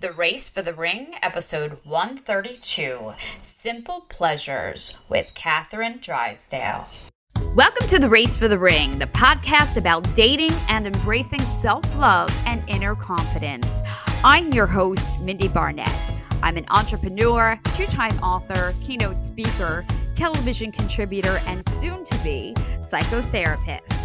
The Race for the Ring, episode 132 Simple Pleasures with Catherine Drysdale. Welcome to The Race for the Ring, the podcast about dating and embracing self love and inner confidence. I'm your host, Mindie Barnett. I'm an entrepreneur, two time author, keynote speaker, television contributor, and soon to be psychotherapist.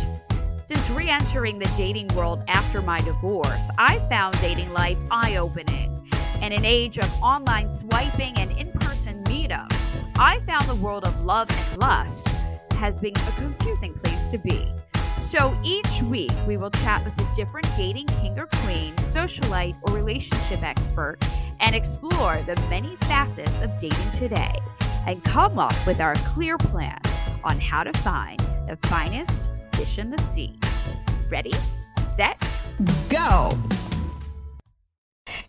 Since re entering the dating world after my divorce, I found dating life eye opening. In an age of online swiping and in person meetups, I found the world of love and lust has been a confusing place to be. So each week, we will chat with a different dating king or queen, socialite, or relationship expert and explore the many facets of dating today and come up with our clear plan on how to find the finest fish in the sea. Ready, set, go!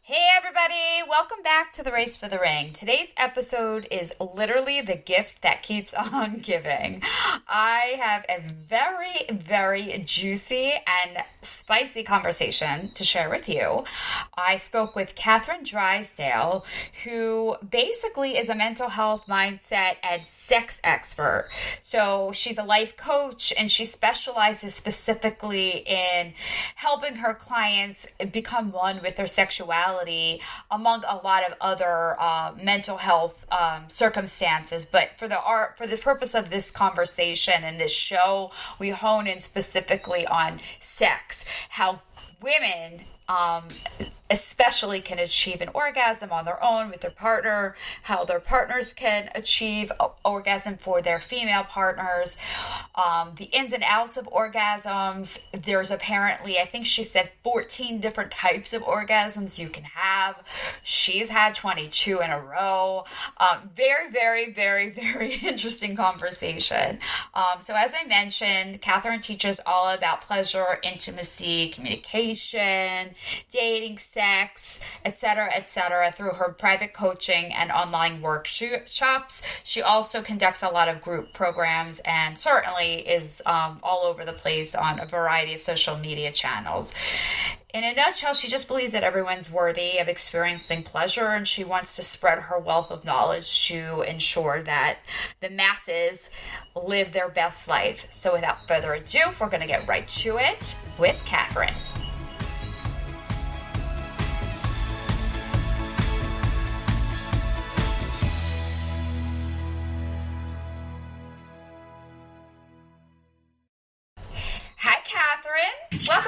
Hey, everybody, welcome back to the Race for the Ring. Today's episode is literally the gift that keeps on giving. I have a very, very juicy and spicy conversation to share with you. I spoke with Catherine Drysdale, who basically is a mental health mindset and sex expert. So she's a life coach and she specializes specifically in helping her clients become one with their sexuality among a lot of other uh, mental health um, circumstances. But for the art, for the purpose of this conversation and this show, we hone in specifically on sex, how women um, especially can achieve an orgasm on their own with their partner, how their partners can achieve orgasm for their female partners, um, the ins and outs of orgasms. There's apparently, I think she said 14 different types of orgasms you can have. She's had 22 in a row. Um, very, very, very, very interesting conversation. Um, so, as I mentioned, Catherine teaches all about pleasure, intimacy, communication, dating, sex, etc., etc., through her private coaching and online workshops. She also conducts a lot of group programs and certainly is um, all over the place on a variety of social media channels. In a nutshell, she just believes that everyone's worthy of experiencing pleasure and she wants to spread her wealth of knowledge to ensure that the masses live their best life. So, without further ado, we're going to get right to it with Catherine.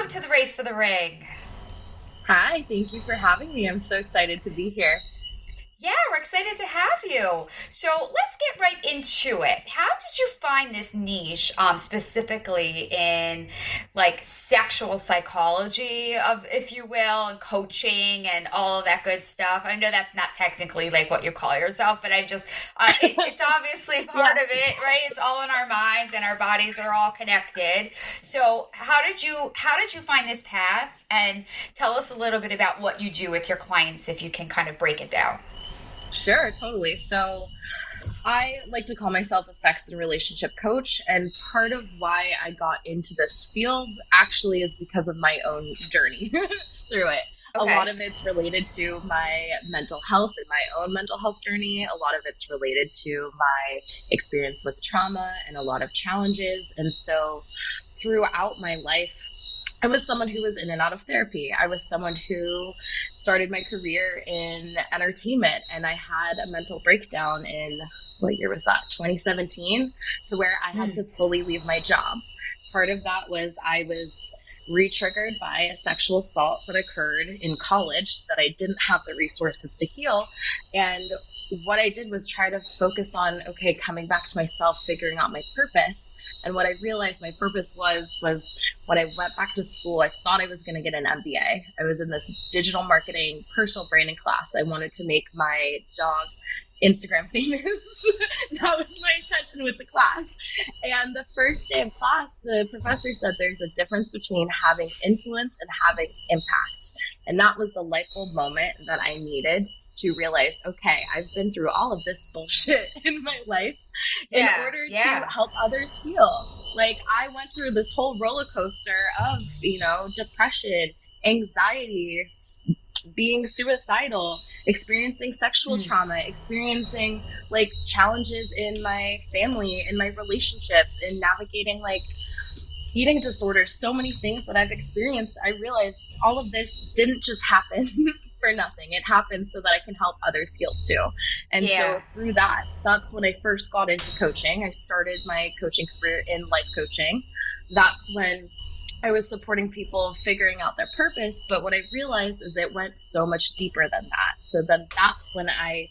To the Race for the Ring. Hi, thank you for having me. I'm so excited to be here. Yeah, we're excited to have you. So let's get right into it. How did you find this niche, um, specifically in like sexual psychology, of if you will, and coaching and all of that good stuff? I know that's not technically like what you call yourself, but I just uh, it, it's obviously part yeah. of it, right? It's all in our minds and our bodies are all connected. So how did you how did you find this path? And tell us a little bit about what you do with your clients, if you can kind of break it down. Sure, totally. So I like to call myself a sex and relationship coach. And part of why I got into this field actually is because of my own journey through it. Okay. A lot of it's related to my mental health and my own mental health journey. A lot of it's related to my experience with trauma and a lot of challenges. And so throughout my life, I was someone who was in and out of therapy. I was someone who started my career in entertainment and I had a mental breakdown in what year was that? 2017 to where I had mm. to fully leave my job. Part of that was I was re-triggered by a sexual assault that occurred in college that I didn't have the resources to heal and what I did was try to focus on okay, coming back to myself, figuring out my purpose and what I realized my purpose was was when I went back to school, I thought I was going to get an MBA. I was in this digital marketing, personal branding class. I wanted to make my dog Instagram famous. that was my intention with the class. And the first day of class, the professor said there's a difference between having influence and having impact. And that was the light bulb moment that I needed to realize, okay, I've been through all of this bullshit in my life in yeah, order yeah. to help others heal. Like I went through this whole roller coaster of, you know, depression, anxiety, being suicidal, experiencing sexual mm. trauma, experiencing like challenges in my family, in my relationships, in navigating like eating disorders, so many things that I've experienced. I realized all of this didn't just happen for nothing. It happens so that I can help others heal too. And yeah. so through that, that's when I first got into coaching. I started my coaching career in life coaching. That's when I was supporting people figuring out their purpose. But what I realized is it went so much deeper than that. So then that's when I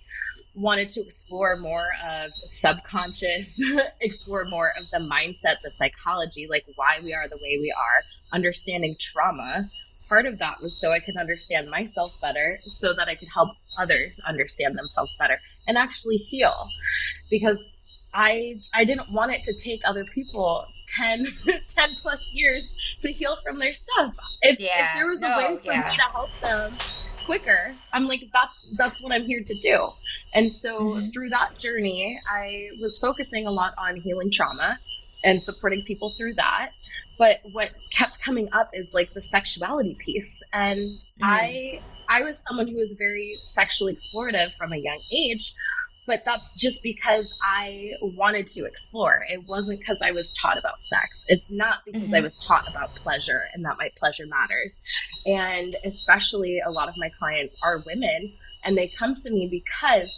wanted to explore more of subconscious, explore more of the mindset, the psychology, like why we are the way we are, understanding trauma, part of that was so I could understand myself better, so that I could help others understand themselves better and actually heal. Because I I didn't want it to take other people 10, 10 plus years to heal from their stuff. If, yeah, if there was no, a way for yeah. me to help them quicker, I'm like, that's that's what I'm here to do. And so mm-hmm. through that journey, I was focusing a lot on healing trauma and supporting people through that but what kept coming up is like the sexuality piece and mm. i i was someone who was very sexually explorative from a young age but that's just because I wanted to explore. It wasn't because I was taught about sex. It's not because mm-hmm. I was taught about pleasure and that my pleasure matters. And especially a lot of my clients are women and they come to me because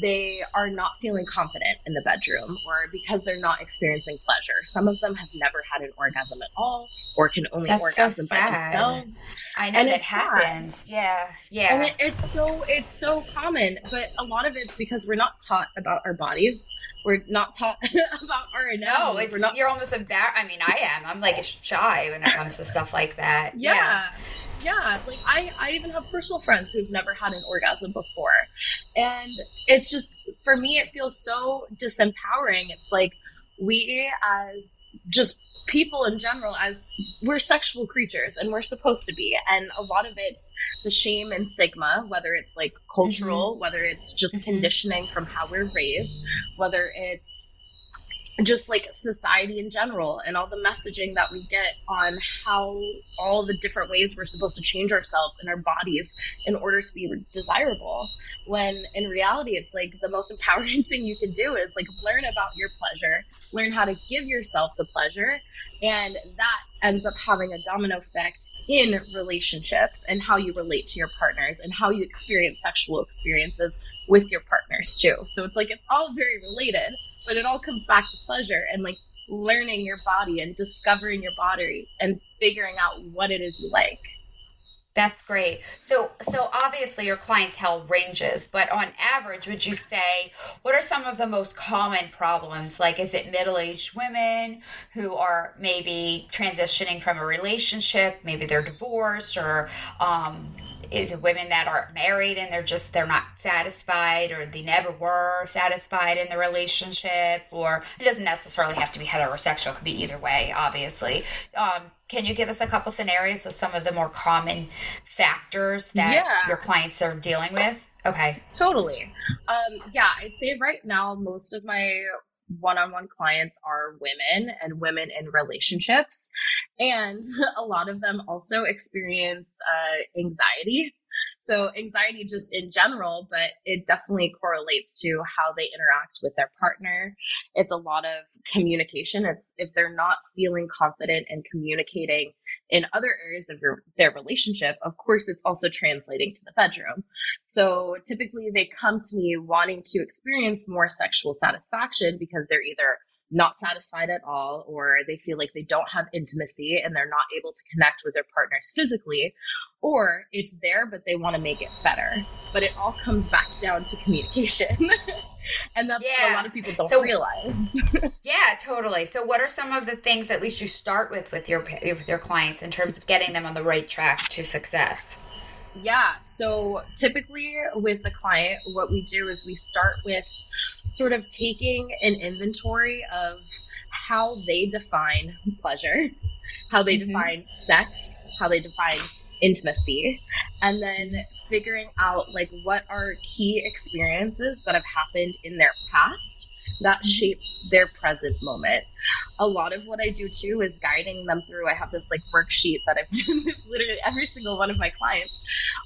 they are not feeling confident in the bedroom or because they're not experiencing pleasure. Some of them have never had an orgasm at all or can only That's orgasm so by themselves. I know and that happens. Sad. Yeah. Yeah. And it, it's so it's so common, but a lot of it's because we're not taught about our bodies. We're not taught about our anatomy. No, it's not- you're almost embarrassed. I mean, I am. I'm like shy when it comes to stuff like that. yeah. yeah yeah like i i even have personal friends who've never had an orgasm before and it's just for me it feels so disempowering it's like we as just people in general as we're sexual creatures and we're supposed to be and a lot of it's the shame and stigma whether it's like cultural mm-hmm. whether it's just mm-hmm. conditioning from how we're raised whether it's just like society in general and all the messaging that we get on how all the different ways we're supposed to change ourselves and our bodies in order to be desirable when in reality it's like the most empowering thing you can do is like learn about your pleasure learn how to give yourself the pleasure and that ends up having a domino effect in relationships and how you relate to your partners and how you experience sexual experiences with your partners too. So it's like it's all very related but it all comes back to pleasure and like learning your body and discovering your body and figuring out what it is you like. That's great. So so obviously your clientele ranges, but on average would you say what are some of the most common problems? Like is it middle-aged women who are maybe transitioning from a relationship, maybe they're divorced or um, is women that are married and they're just they're not satisfied or they never were satisfied in the relationship or it doesn't necessarily have to be heterosexual. It could be either way obviously. Um, can you give us a couple scenarios of some of the more common factors that yeah. your clients are dealing with? Okay. Totally. Um, yeah i'd say right now most of my one-on-one clients are women and women in relationships. And a lot of them also experience uh, anxiety so anxiety just in general, but it definitely correlates to how they interact with their partner. It's a lot of communication. It's if they're not feeling confident and communicating in other areas of their relationship, of course, it's also translating to the bedroom. So typically they come to me wanting to experience more sexual satisfaction because they're either not satisfied at all, or they feel like they don't have intimacy and they're not able to connect with their partners physically, or it's there, but they want to make it better. But it all comes back down to communication. and that's yeah. what a lot of people don't so, realize. yeah, totally. So, what are some of the things at least you start with with your with your clients in terms of getting them on the right track to success? Yeah. So typically with the client, what we do is we start with sort of taking an inventory of how they define pleasure, how they mm-hmm. define sex, how they define intimacy, and then figuring out like what are key experiences that have happened in their past that mm-hmm. shape their present moment. A lot of what I do too is guiding them through. I have this like worksheet that I've done with literally every single one of my clients,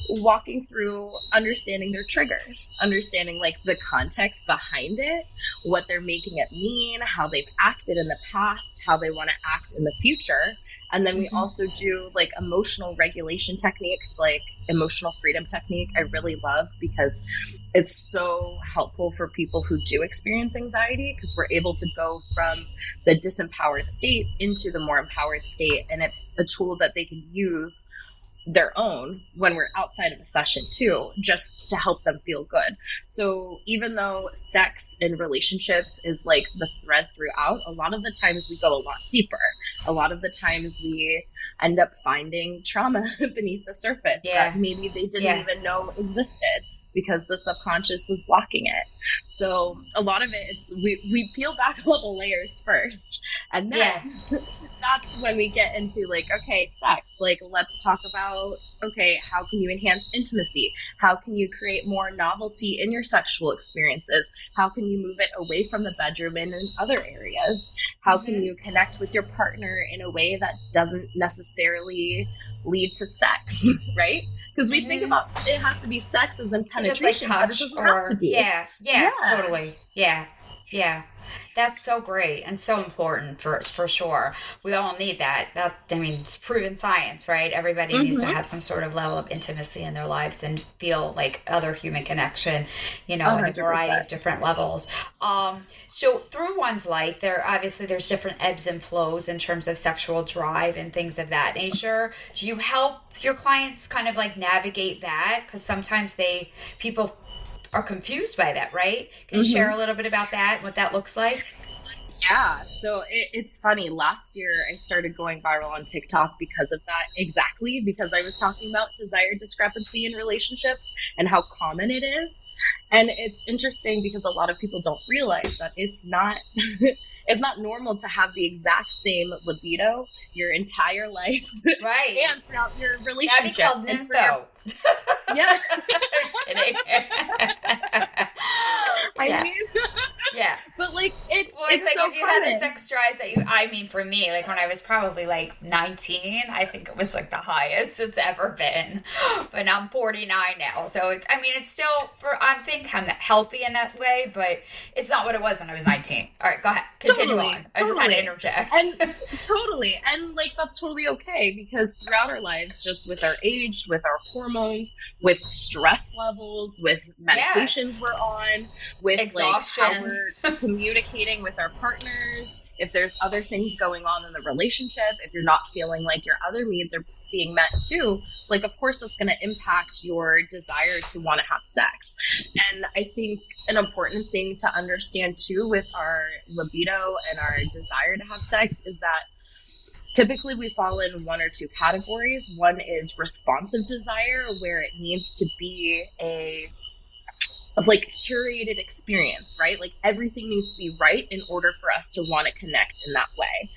walking through understanding their triggers, understanding like the context behind it, what they're making it mean, how they've acted in the past, how they want to act in the future, and then we mm-hmm. also do like emotional regulation techniques, like emotional freedom technique. I really love because it's so helpful for people who do experience anxiety because we're able to go from the disempowered state into the more empowered state. And it's a tool that they can use their own when we're outside of a session too, just to help them feel good. So even though sex and relationships is like the thread throughout, a lot of the times we go a lot deeper. A lot of the times we end up finding trauma beneath the surface yeah. that maybe they didn't yeah. even know existed because the subconscious was blocking it. So a lot of it is we, we peel back all the layers first. And then yeah. that's when we get into like, okay, sex. Like let's talk about okay, how can you enhance intimacy? How can you create more novelty in your sexual experiences? How can you move it away from the bedroom and in other areas? How mm-hmm. can you connect with your partner in a way that doesn't necessarily lead to sex, right? Because we mm-hmm. think about it has to be sex as in penetration, like touch or yeah, yeah, yeah, totally, yeah, yeah. That's so great and so important for for sure. We all need that. That I mean, it's proven science, right? Everybody mm-hmm. needs to mm-hmm. have some sort of level of intimacy in their lives and feel like other human connection, you know, 100%. in a variety of different levels. Um, so through one's life, there obviously there's different ebbs and flows in terms of sexual drive and things of that nature. Do you help your clients kind of like navigate that? Because sometimes they people are confused by that, right? Can you mm-hmm. share a little bit about that, what that looks like? Yeah, so it, it's funny. Last year, I started going viral on TikTok because of that exactly, because I was talking about desire discrepancy in relationships and how common it is. And it's interesting because a lot of people don't realize that it's not. it's not normal to have the exact same libido your entire life, right? and throughout your relationship. That'd be called nympho. yeah, just kidding. I yeah. mean, yeah, but like it, well, it's, like so if you fun. had the sex drives that you, I mean, for me, like when I was probably like 19, I think it was like the highest it's ever been. But I'm 49 now, so it's. I mean, it's still for. I think I'm healthy in that way, but it's not what it was when I was 19. All right, go ahead, continue totally, on. Totally. I just interject. And totally, and like that's totally okay because throughout our lives, just with our age, with our hormones, with stress levels, with medications yes. we're on, with Exhaustion. like how we're communicating with our partners. If there's other things going on in the relationship, if you're not feeling like your other needs are being met too, like of course that's going to impact your desire to want to have sex. And I think an important thing to understand too with our libido and our desire to have sex is that Typically, we fall in one or two categories. One is responsive desire, where it needs to be a of like curated experience, right? Like everything needs to be right in order for us to want to connect in that way.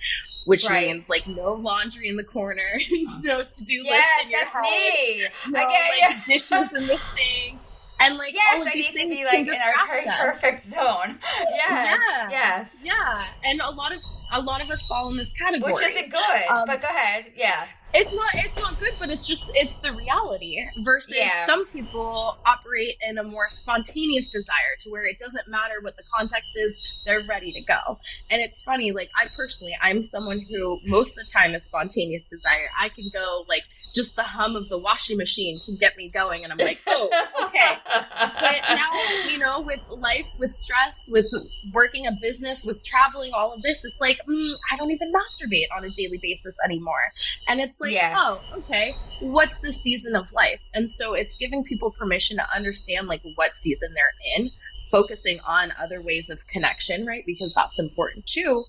Which right. means like no laundry in the corner, no to do yes, list in your that's home, me. no like dishes in the sink, and like yes, all of I these things to be like in our very perfect zone. Yes, yeah, yes, yeah, and a lot of a lot of us fall in this category, which isn't good. Um, but go ahead, yeah. It's not it's not good but it's just it's the reality versus Yeah. some people operate in a more spontaneous desire to where it doesn't matter what the context is they're ready to go and it's funny like i personally i'm someone who most of the time is spontaneous desire i can go like just the hum of the washing machine can get me going and i'm like oh okay. But now you know with life with stress with working a business with traveling all of this it's like mm, i don't even masturbate on a daily basis anymore. And it's like Yeah. oh okay what's the season of life? And so it's giving people permission to understand like what season they're in focusing on other ways of connection right? Because that's important too.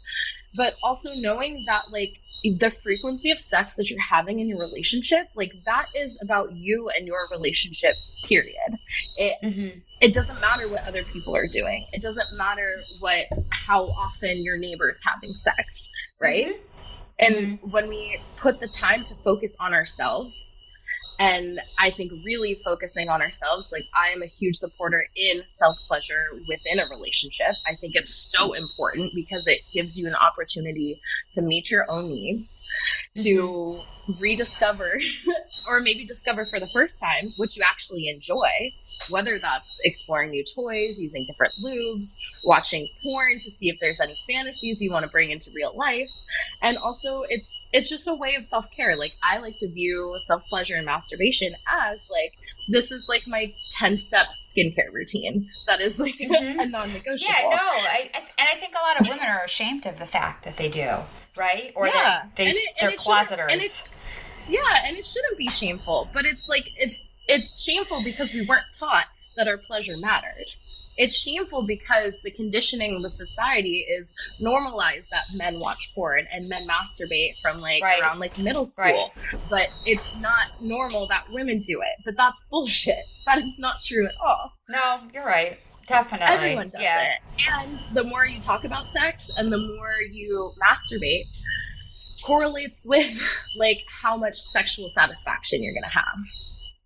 But also knowing that like the frequency of sex that you're having in your relationship like that is about you and your relationship period it Mhm. it doesn't matter what other people are doing it doesn't matter what how often your neighbor's having sex right Mhm. and when we put the time to focus on ourselves and i think really focusing on ourselves like i am a huge supporter in self pleasure within a relationship. I think it's so important because it gives you an opportunity to meet your own needs to mm-hmm. rediscover or maybe discover for the first time what you actually enjoy whether that's exploring new toys using different lubes watching porn to see if there's any fantasies you want to bring into real life and also it's it's just a way of self-care like i like to view self-pleasure and masturbation as like this is like my 10 steps skincare routine that is like Mhm. a non-negotiable Yeah, no, I, I and I think a lot of women are ashamed of the fact that they do, right? Or Yeah. that they And it- they're shouldn't- and closeters. yeah and it shouldn't be shameful but it's like it's it's shameful because we weren't taught that our pleasure mattered it's shameful because the conditioning of the society is normalized that men watch porn and men masturbate from like Right. around like middle school but it's not normal that women do it but that's bullshit that is not true at all No, you're right. Definitely. everyone does yeah. it and the more you talk about sex and the more you masturbate correlates with like how much sexual satisfaction you're gonna have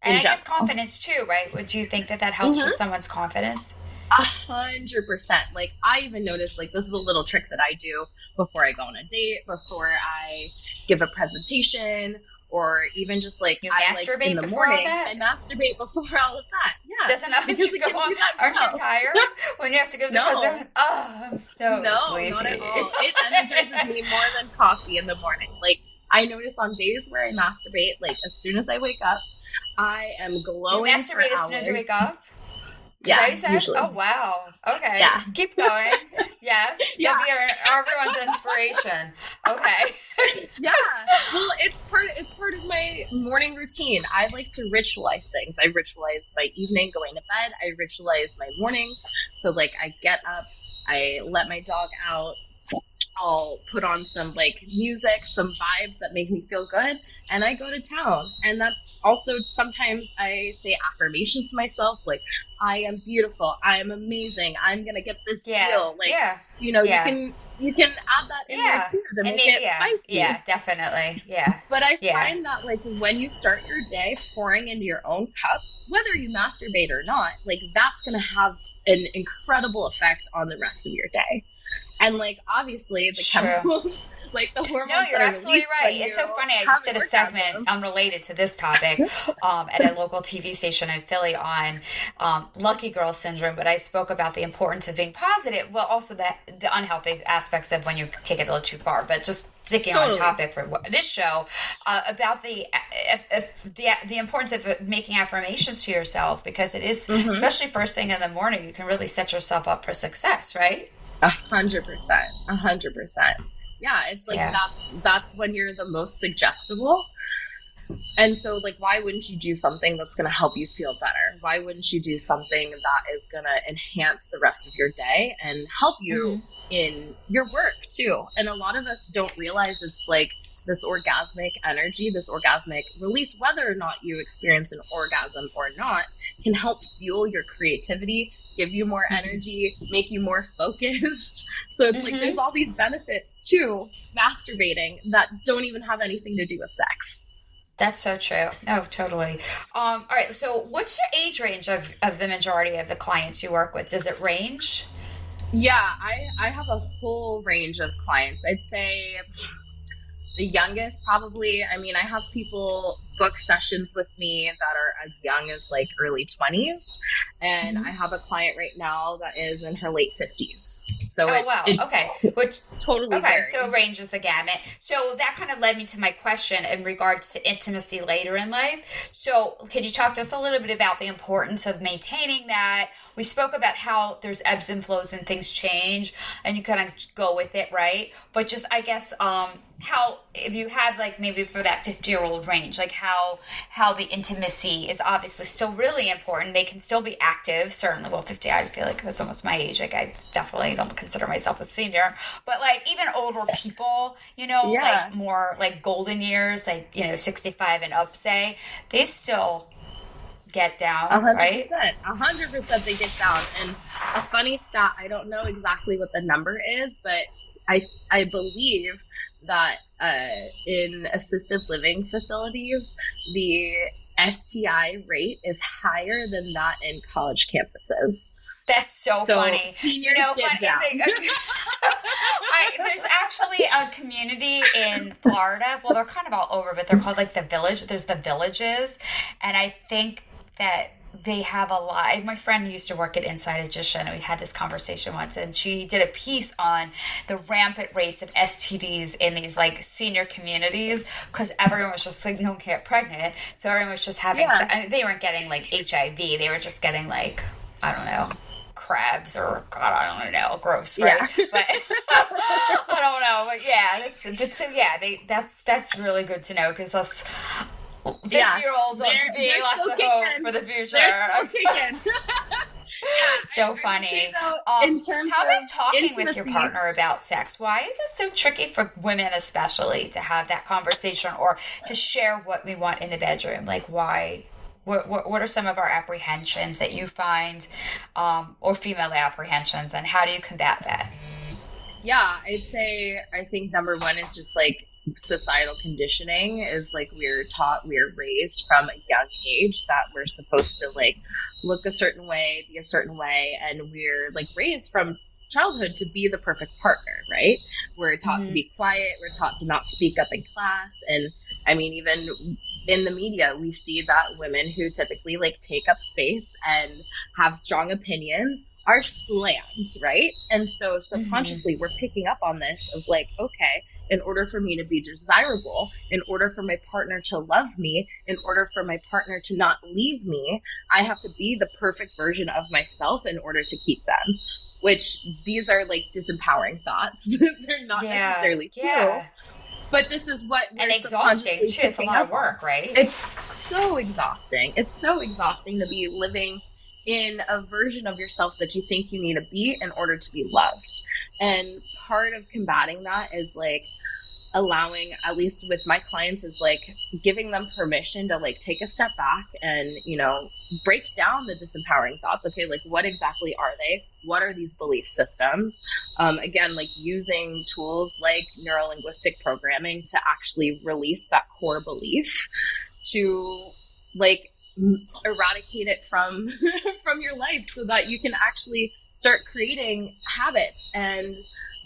And I guess confidence too, right? Would you think that that helps Mhm. with someone's confidence? a hundred percent like i even noticed like this is a little trick that i do before i go on a date before i give a presentation or even just like You I, like, masturbate in the before all morning that? i masturbate before all of that yeah Doesn't aren't because you, go, on, that aren't you tired when you have to give the No. presentation? Oh, I'm so no, sleepy. not at all. It energizes me more than coffee in the morning. Like I notice on days where I masturbate, like as soon as I wake up, I am You glowing. for masturbate as soon as you wake up? Yeah, you usually. Oh wow. Okay. Yeah. Keep going. Yes. Yeah. You'll be our, everyone's inspiration. Okay. Yeah. Well, it's part. It's part of my morning routine. I like to ritualize things. I ritualize my evening going to bed. I ritualize my mornings. So like I get up, I let my dog out. I'll put on some like music, some vibes that make me feel good, and I go to town. And that's also sometimes I say affirmations to myself, like I am beautiful, I am amazing, I'm gonna get this Yeah. deal. Like yeah. you know, Yeah. you can you can add that in Yeah. there too to And make may- it yeah. spicy. Yeah. Definitely. Yeah. But I find that like when you start your day pouring into your own cup, whether you masturbate or not, like that's gonna have an incredible effect on the rest of your day. And like obviously the chemicals, like the hormones. No, you're are absolutely right. It's so funny. I just did a segment unrelated to this topic um, at a local TV station in Philly on um, Lucky Girl syndrome, but I spoke about the importance of being positive, well, also the, the unhealthy aspects of when you take it a little too far, but just sticking on Totally. topic for this show uh, about the if, if the the importance of making affirmations to yourself because it is- Mhm. especially first thing in the morning you can really set yourself up for success right A hundred percent. A hundred percent. Yeah, it's like Yeah. that's that's when you're the most suggestible. And so like why wouldn't you do something that's gonna help you feel better? Why wouldn't you do something that is gonna enhance the rest of your day and help you mm-hmm. in your work too? And a lot of us don't realize it's like this orgasmic energy, this orgasmic release, whether or not you experience an orgasm or not, can help fuel your creativity, give you more Mhm. energy, make you more focused. So it's like Mhm. there's all these benefits to masturbating that don't even have anything to do with sex. That's so true. No, totally. Um, all right. So, what's your age range of, of the majority of the clients you work with? Does it range? Yeah, I, I have a whole range of clients. I'd say the youngest probably. I mean i have people book sessions with me that are as young as like early 20s and mm-hmm. i have a client right now that is in her late 50s so oh it, wow. it okay. which totally okay varies. so it ranges the gamut. So that kind of led me to my question in regards to intimacy later in life. So can you talk to us a little bit about the importance of maintaining that? We spoke about how there's ebbs and flows and things change and you kind of go with it right? But just i guess um how if you have like maybe for that 50 year old range like how how the intimacy is obviously still really important. They can still be active certainly. Well 50 i feel like that's almost my age. Like i definitely don't consider myself a senior. But like even older people you know yeah. like more like golden years like you know 65 and up say they still get down 100% right? 100% they get down. And a funny stat i don't know exactly what the number is but i i believe that uh, in assisted living facilities, the STI rate is higher than that in college campuses. That's so, so funny. You know, funny I, there's actually a community in Florida. Well, they're kind of all over, but they're called like the village. There's the villages, and I think that they have a lot. My friend used to work at Inside Edition, and we had this conversation once, and she did a piece on the rampant rates of STDs in these like senior communities because everyone was just like, no one can get pregnant, so everyone was just having. Yeah. I mean, they weren't getting like HIV; they were just getting like I don't know crabs or God, I don't know, gross, right? Yeah. but I don't know, but yeah, that's, yeah, they that's that's really good to know because us 50 yeah. year olds on TV, lots of hope in. for the future. They're so kicking. so funny. um, in terms how about talking intimacy, with your partner about sex? Why is it so tricky for women, especially, to have that conversation or to share what we want in the bedroom? Like, why? What, what, what are some of our apprehensions that you find, um, or female apprehensions, and how do you combat that? Yeah, I'd say I think number one is just like societal conditioning is like we're taught we're raised from a young age that we're supposed to like look a certain way be a certain way and we're like raised from childhood to be the perfect partner right we're taught mm-hmm. to be quiet we're taught to not speak up in class and i mean even in the media we see that women who typically like take up space and have strong opinions are slammed right and so mm-hmm. subconsciously mm-hmm. we're picking up on this of like okay in order for me to be desirable, in order for my partner to love me, in order for my partner to not leave me, I have to be the perfect version of myself in order to keep them. Which these are like disempowering thoughts. They're not yeah, necessarily true. Yeah. But this is what and exhausting too. It's a lot of work, right? It's so exhausting. It's so exhausting to be living in a version of yourself that you think you need to be in order to be loved. And part of combating that is like allowing at least with my clients is like giving them permission to like take a step back and you know break down the disempowering thoughts. Okay like what exactly are they? What are these belief systems? Um, again like using tools like neurolinguistic programming to actually release that core belief to like eradicate it from from your life so that you can actually start creating habits and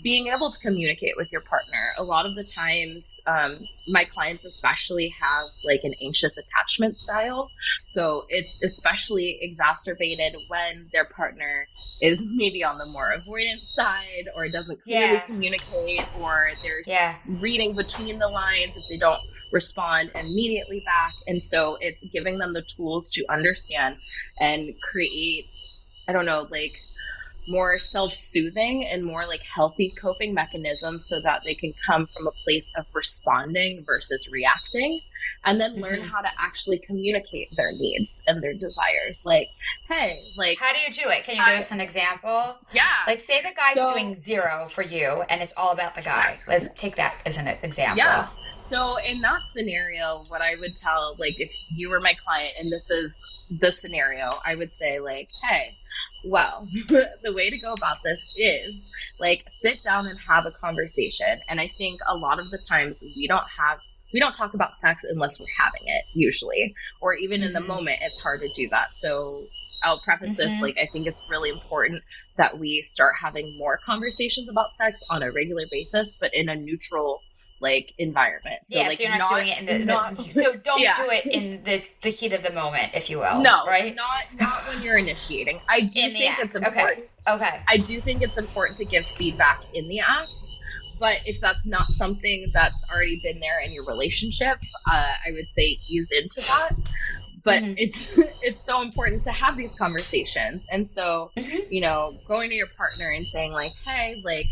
being able to communicate with your partner a lot of the times um, my clients especially have like an anxious attachment style so it's especially exacerbated when their partner is maybe on the more avoidant side or doesn't clearly yeah. communicate or there's yeah. reading between the lines if they don't respond immediately back and so it's giving them the tools to understand and create i don't know like more self-soothing and more like healthy coping mechanisms so that they can come from a place of responding versus reacting and then learn mm-hmm. how to actually communicate their needs and their desires. Like hey like how do you do it? Can you give us an example? Yeah. Like say the guy's so, doing zero for you and it's all about the guy. Let's take that as an example. Yeah. So in that scenario what i would tell like if you were my client and this is the scenario i would say like hey well, the way to go about this is like sit down and have a conversation. And I think a lot of the times we don't have we don't talk about sex unless we're having it usually or even mm-hmm. in the mm-hmm. moment it's hard to do that so i'll preface mm-hmm. this like i think it's really important that we start having more conversations about sex on a regular basis but in a neutral like environment. So yeah, like so you're not, not doing it in the, not, the so don't yeah. do it in the the heat of the moment, if you will. No, right? Not not when you're initiating. I do in think it's important. Okay. okay. I do think it's important to give feedback in the act. But if that's not something that's already been there in your relationship, uh, I would say ease into that but mm-hmm. it's it's so important to have these conversations and so mm-hmm. you know going to your partner and saying like hey like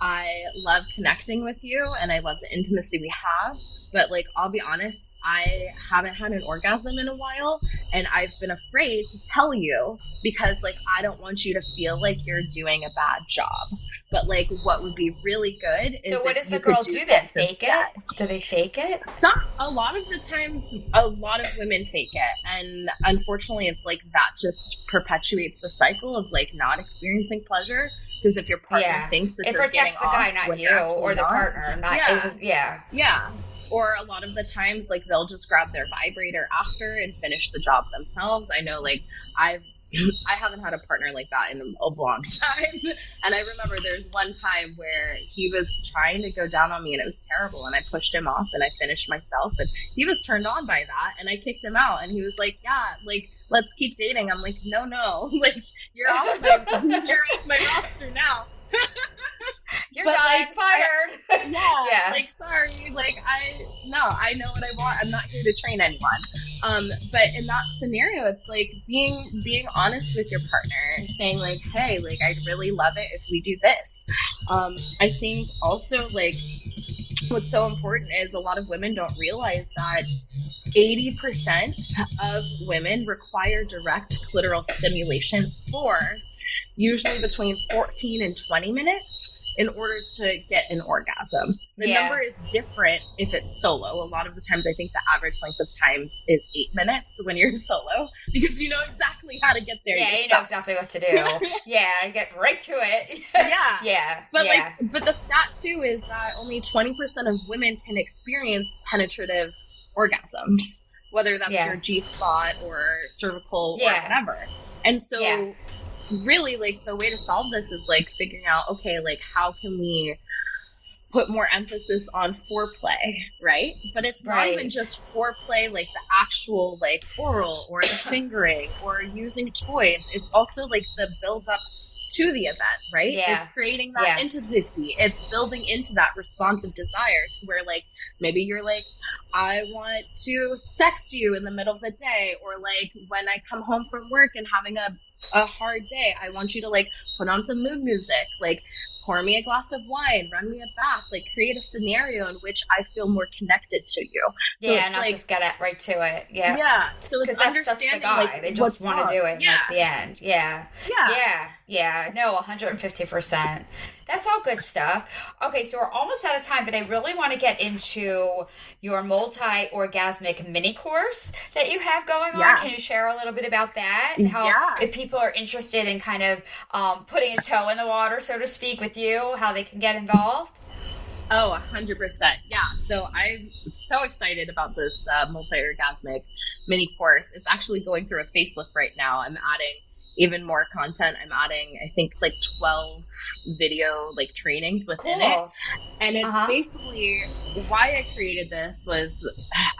i love connecting with you and i love the intimacy we have but like i'll be honest I haven't had an orgasm in a while and I've been afraid to tell you because like I don't want you to feel like you're doing a bad job. But like what would be really good is So what does the girl do, do? Fake instead. it? Do they fake it? Some a lot of the times a lot of women fake it and unfortunately it's like that just perpetuates the cycle of like not experiencing pleasure because if your partner yeah. thinks that it protects the guy, not you, or the not, partner, not yeah. yeah, yeah. Or a lot of the times, like they'll just grab their vibrator after and finish the job themselves. I know, like I've I haven't had a partner like that in a long time. And I remember there's one time where he was trying to go down on me and it was terrible. And I pushed him off and I finished myself. And he was turned on by that. And I kicked him out. And he was like, Yeah, like, let's keep dating. I'm like, No, no. Like, you're off my, you're off my roster now. You're but, dying, like, fired. I, yeah, yeah. Like, sorry. Like, I, no, I know what I want. I'm not here to train anyone. Um, but in that scenario, it's like being, being honest with your partner, saying like, hey, like, I'd really love it if we do this. Um, I think also like, what's so important is a lot of women don't realize that 80% of women require direct clitoral stimulation for usually between 14 and 20 minutes in order to get an orgasm. The yeah. number is different if it's solo. A lot of the times, I think the average length of time is eight minutes when you're solo because you know exactly how to get there. Yeah, yourself. you know exactly what to do. yeah, get right to it. yeah, yeah. But yeah. like, but the stat too is that only twenty percent of women can experience penetrative orgasms, whether that's yeah. your G spot or cervical or whatever. And so really like the way to solve this is like figuring out okay like how can we put more emphasis on foreplay right but it's not right. even just foreplay like the actual like oral or the fingering or using toys it's also like the build up to the event right yeah. it's creating that yeah. intimacy it's building into that responsive desire to where like maybe you're like i want to sext you in the middle of the day or like when i come home from work and having a a hard day. I want you to like put on some mood music, like pour me a glass of wine, run me a bath, like create a scenario in which I feel more connected to you. So yeah, not like, just get it right to it. Yeah. Yeah. So it's that's, understanding the guy. Like, they just want to do it yeah. that's the end. Yeah. Yeah. Yeah. Yeah. No, 150%. That's all good stuff. Okay, so we're almost out of time, but I really want to get into your multi orgasmic mini course that you have going on. Can you share a little bit about that and how, yeah. if people are interested in kind of um, putting a toe in the water, so to speak, with you, how they can get involved? Oh, 100%. Yeah. So I'm so excited about this uh, multi orgasmic mini course. It's actually going through a facelift right now. I'm adding even more content. I'm adding, I think, like 12 video like trainings within cool. it. And it's uh-huh. basically why I created this was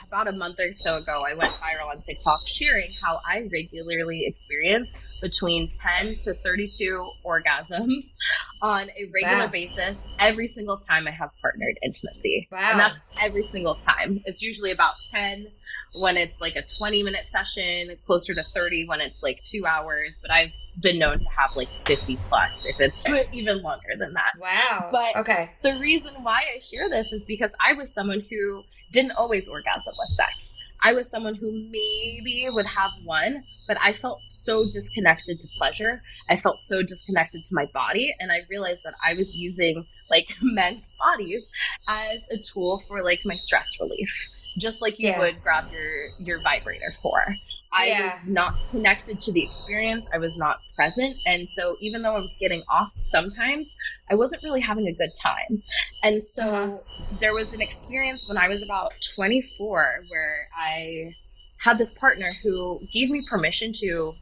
about a month or so ago, I went viral on TikTok sharing how I regularly experience between 10 to 32 orgasms on a regular wow. basis every single time I have partnered intimacy. Wow. And that's every single time. It's usually about 10 when it's like a 20 minute session, closer to 30 when it's like two hours. But I've been known to have like 50 plus if it's even longer than that. Wow. But okay. the reason why I share this is because I was someone who didn't always orgasm with sex. I was someone who maybe would have one, but I felt so disconnected to pleasure. I felt so disconnected to my body. And I realized that I was using like men's bodies as a tool for like my stress relief just like you yeah. would grab your your vibrator for. I yeah. was not connected to the experience. I was not present. And so even though I was getting off sometimes, I wasn't really having a good time. And so uh-huh. there was an experience when I was about 24 where I had this partner who gave me permission to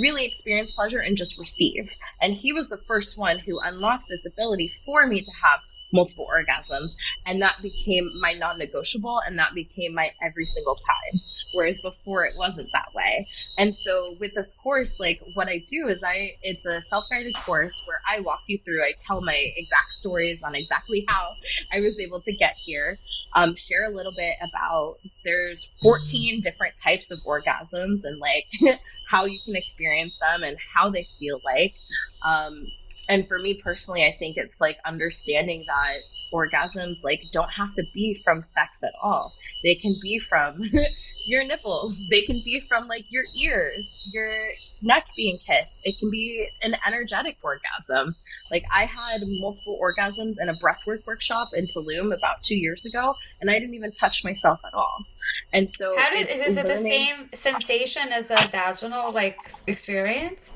really experience pleasure and just receive. And he was the first one who unlocked this ability for me to have multiple orgasms. And that became my non negotiable and that became my every single time. Whereas before it wasn't that way. And so with this course, like what I do is I, it's a self guided course where I walk you through, I tell my exact stories on exactly how I was able to get here. Um, share a little bit about there's 14 different types of orgasms and like how you can experience them and how they feel like. Um, and for me personally, I think it's like understanding that orgasms like don't have to be from sex at all. They can be from your nipples. They can be from like your ears, your neck being kissed. It can be an energetic orgasm. Like I had multiple orgasms in a breathwork workshop in Tulum about two years ago, and I didn't even touch myself at all. And so, how did is it the same sensation as a vaginal like experience?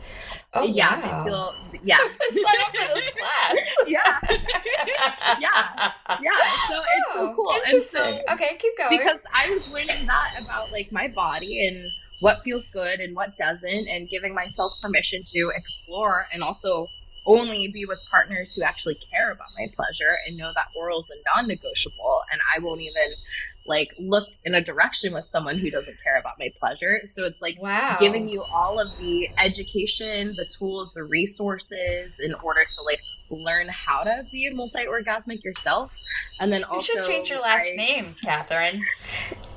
Oh, yeah, wow. I feel yeah. Sign up for this class. yeah. So it's so oh, cool. Interesting. So, okay, keep going. Because I was learning that about like my body and what feels good and what doesn't, and giving myself permission to explore and also only be with partners who actually care about my pleasure and know that oral is a non-negotiable and I won't even like look in a direction with someone who doesn't care about my pleasure. So it's like wow. giving you all of the education, the tools, the resources in order to like learn how to be a multi-orgasmic yourself. And then also, you should change your last I, name, Catherine.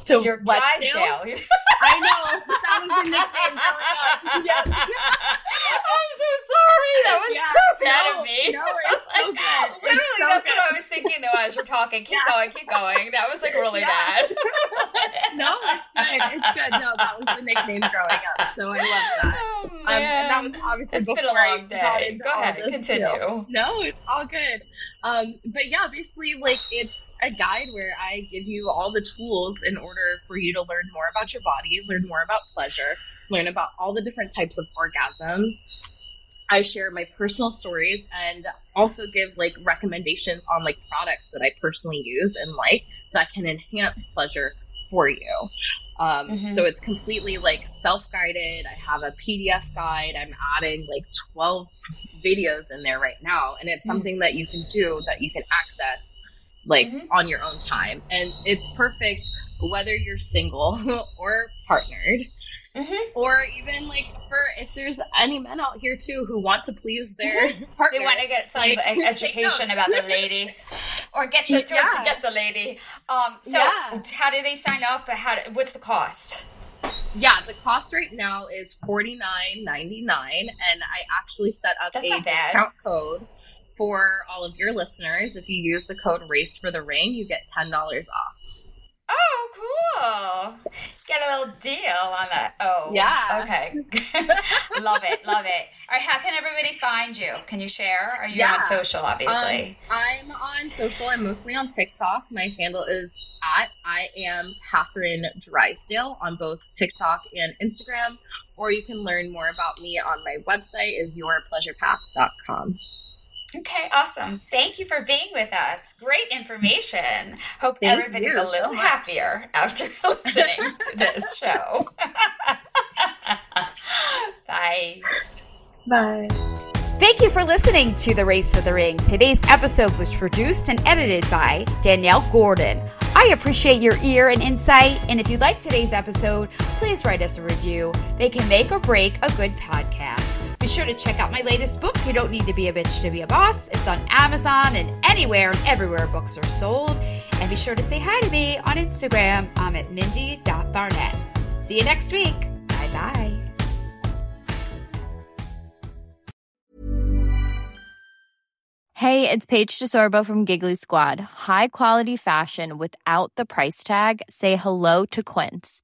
To your what Drysdale. I know. That was the nickname growing up. Yes. I'm so sorry. That was yeah, so bad no, of me. No, it's so good. Literally, so that's good. what I was thinking though as you're talking. Keep yeah. going, keep going. That was like really yeah. bad. no, it's good. It's good. No, that was the nickname growing up. So I love that. Oh, um, and that was obviously it's been a long day. I into Go ahead, continue. Too. No, it's all good. Um, but yeah, basically, like it's a guide where I give you all the tools in order for you to learn more about your body, learn more about pleasure, learn about all the different types of orgasms. I share my personal stories and also give like recommendations on like products that I personally use and like that can enhance pleasure for you. Um, mm-hmm. So it's completely like self guided. I have a PDF guide. I'm adding like 12 videos in there right now. And it's mm-hmm. something mm-hmm. that you can do that you can access like mm-hmm. on your own time. And it's perfect whether you're single or partnered. Mm-hmm. Or even like for if there's any men out here too who want to please their mm-hmm. partner, they want to get some like, education about the lady, or get the yeah. to get the lady. Um, so yeah. how do they sign up? How do, what's the cost? Yeah, the cost right now is forty nine ninety nine, and I actually set up That's a discount code for all of your listeners. If you use the code Race for the Ring, you get ten dollars off. Oh, cool. Get a little deal on that. Oh, yeah. Okay. love it. Love it. All right. How can everybody find you? Can you share? Are you yeah. on social, obviously? Um, I'm on social. I'm mostly on TikTok. My handle is at I am Catherine Drysdale on both TikTok and Instagram. Or you can learn more about me on my website is yourpleasurepath.com. Okay, awesome. Thank you for being with us. Great information. Hope Thank everybody's a little so happier after listening to this show. Bye. Bye. Thank you for listening to The Race for the Ring. Today's episode was produced and edited by Danielle Gordon. I appreciate your ear and insight, and if you like today's episode, please write us a review. They can make or break a good podcast. Be sure to check out my latest book, You Don't Need to Be a Bitch to Be a Boss. It's on Amazon and anywhere and everywhere books are sold. And be sure to say hi to me on Instagram. I'm at mindie.barnett. See you next week. Bye bye. Hey, it's Paige DeSorbo from Giggly Squad. High quality fashion without the price tag? Say hello to Quince.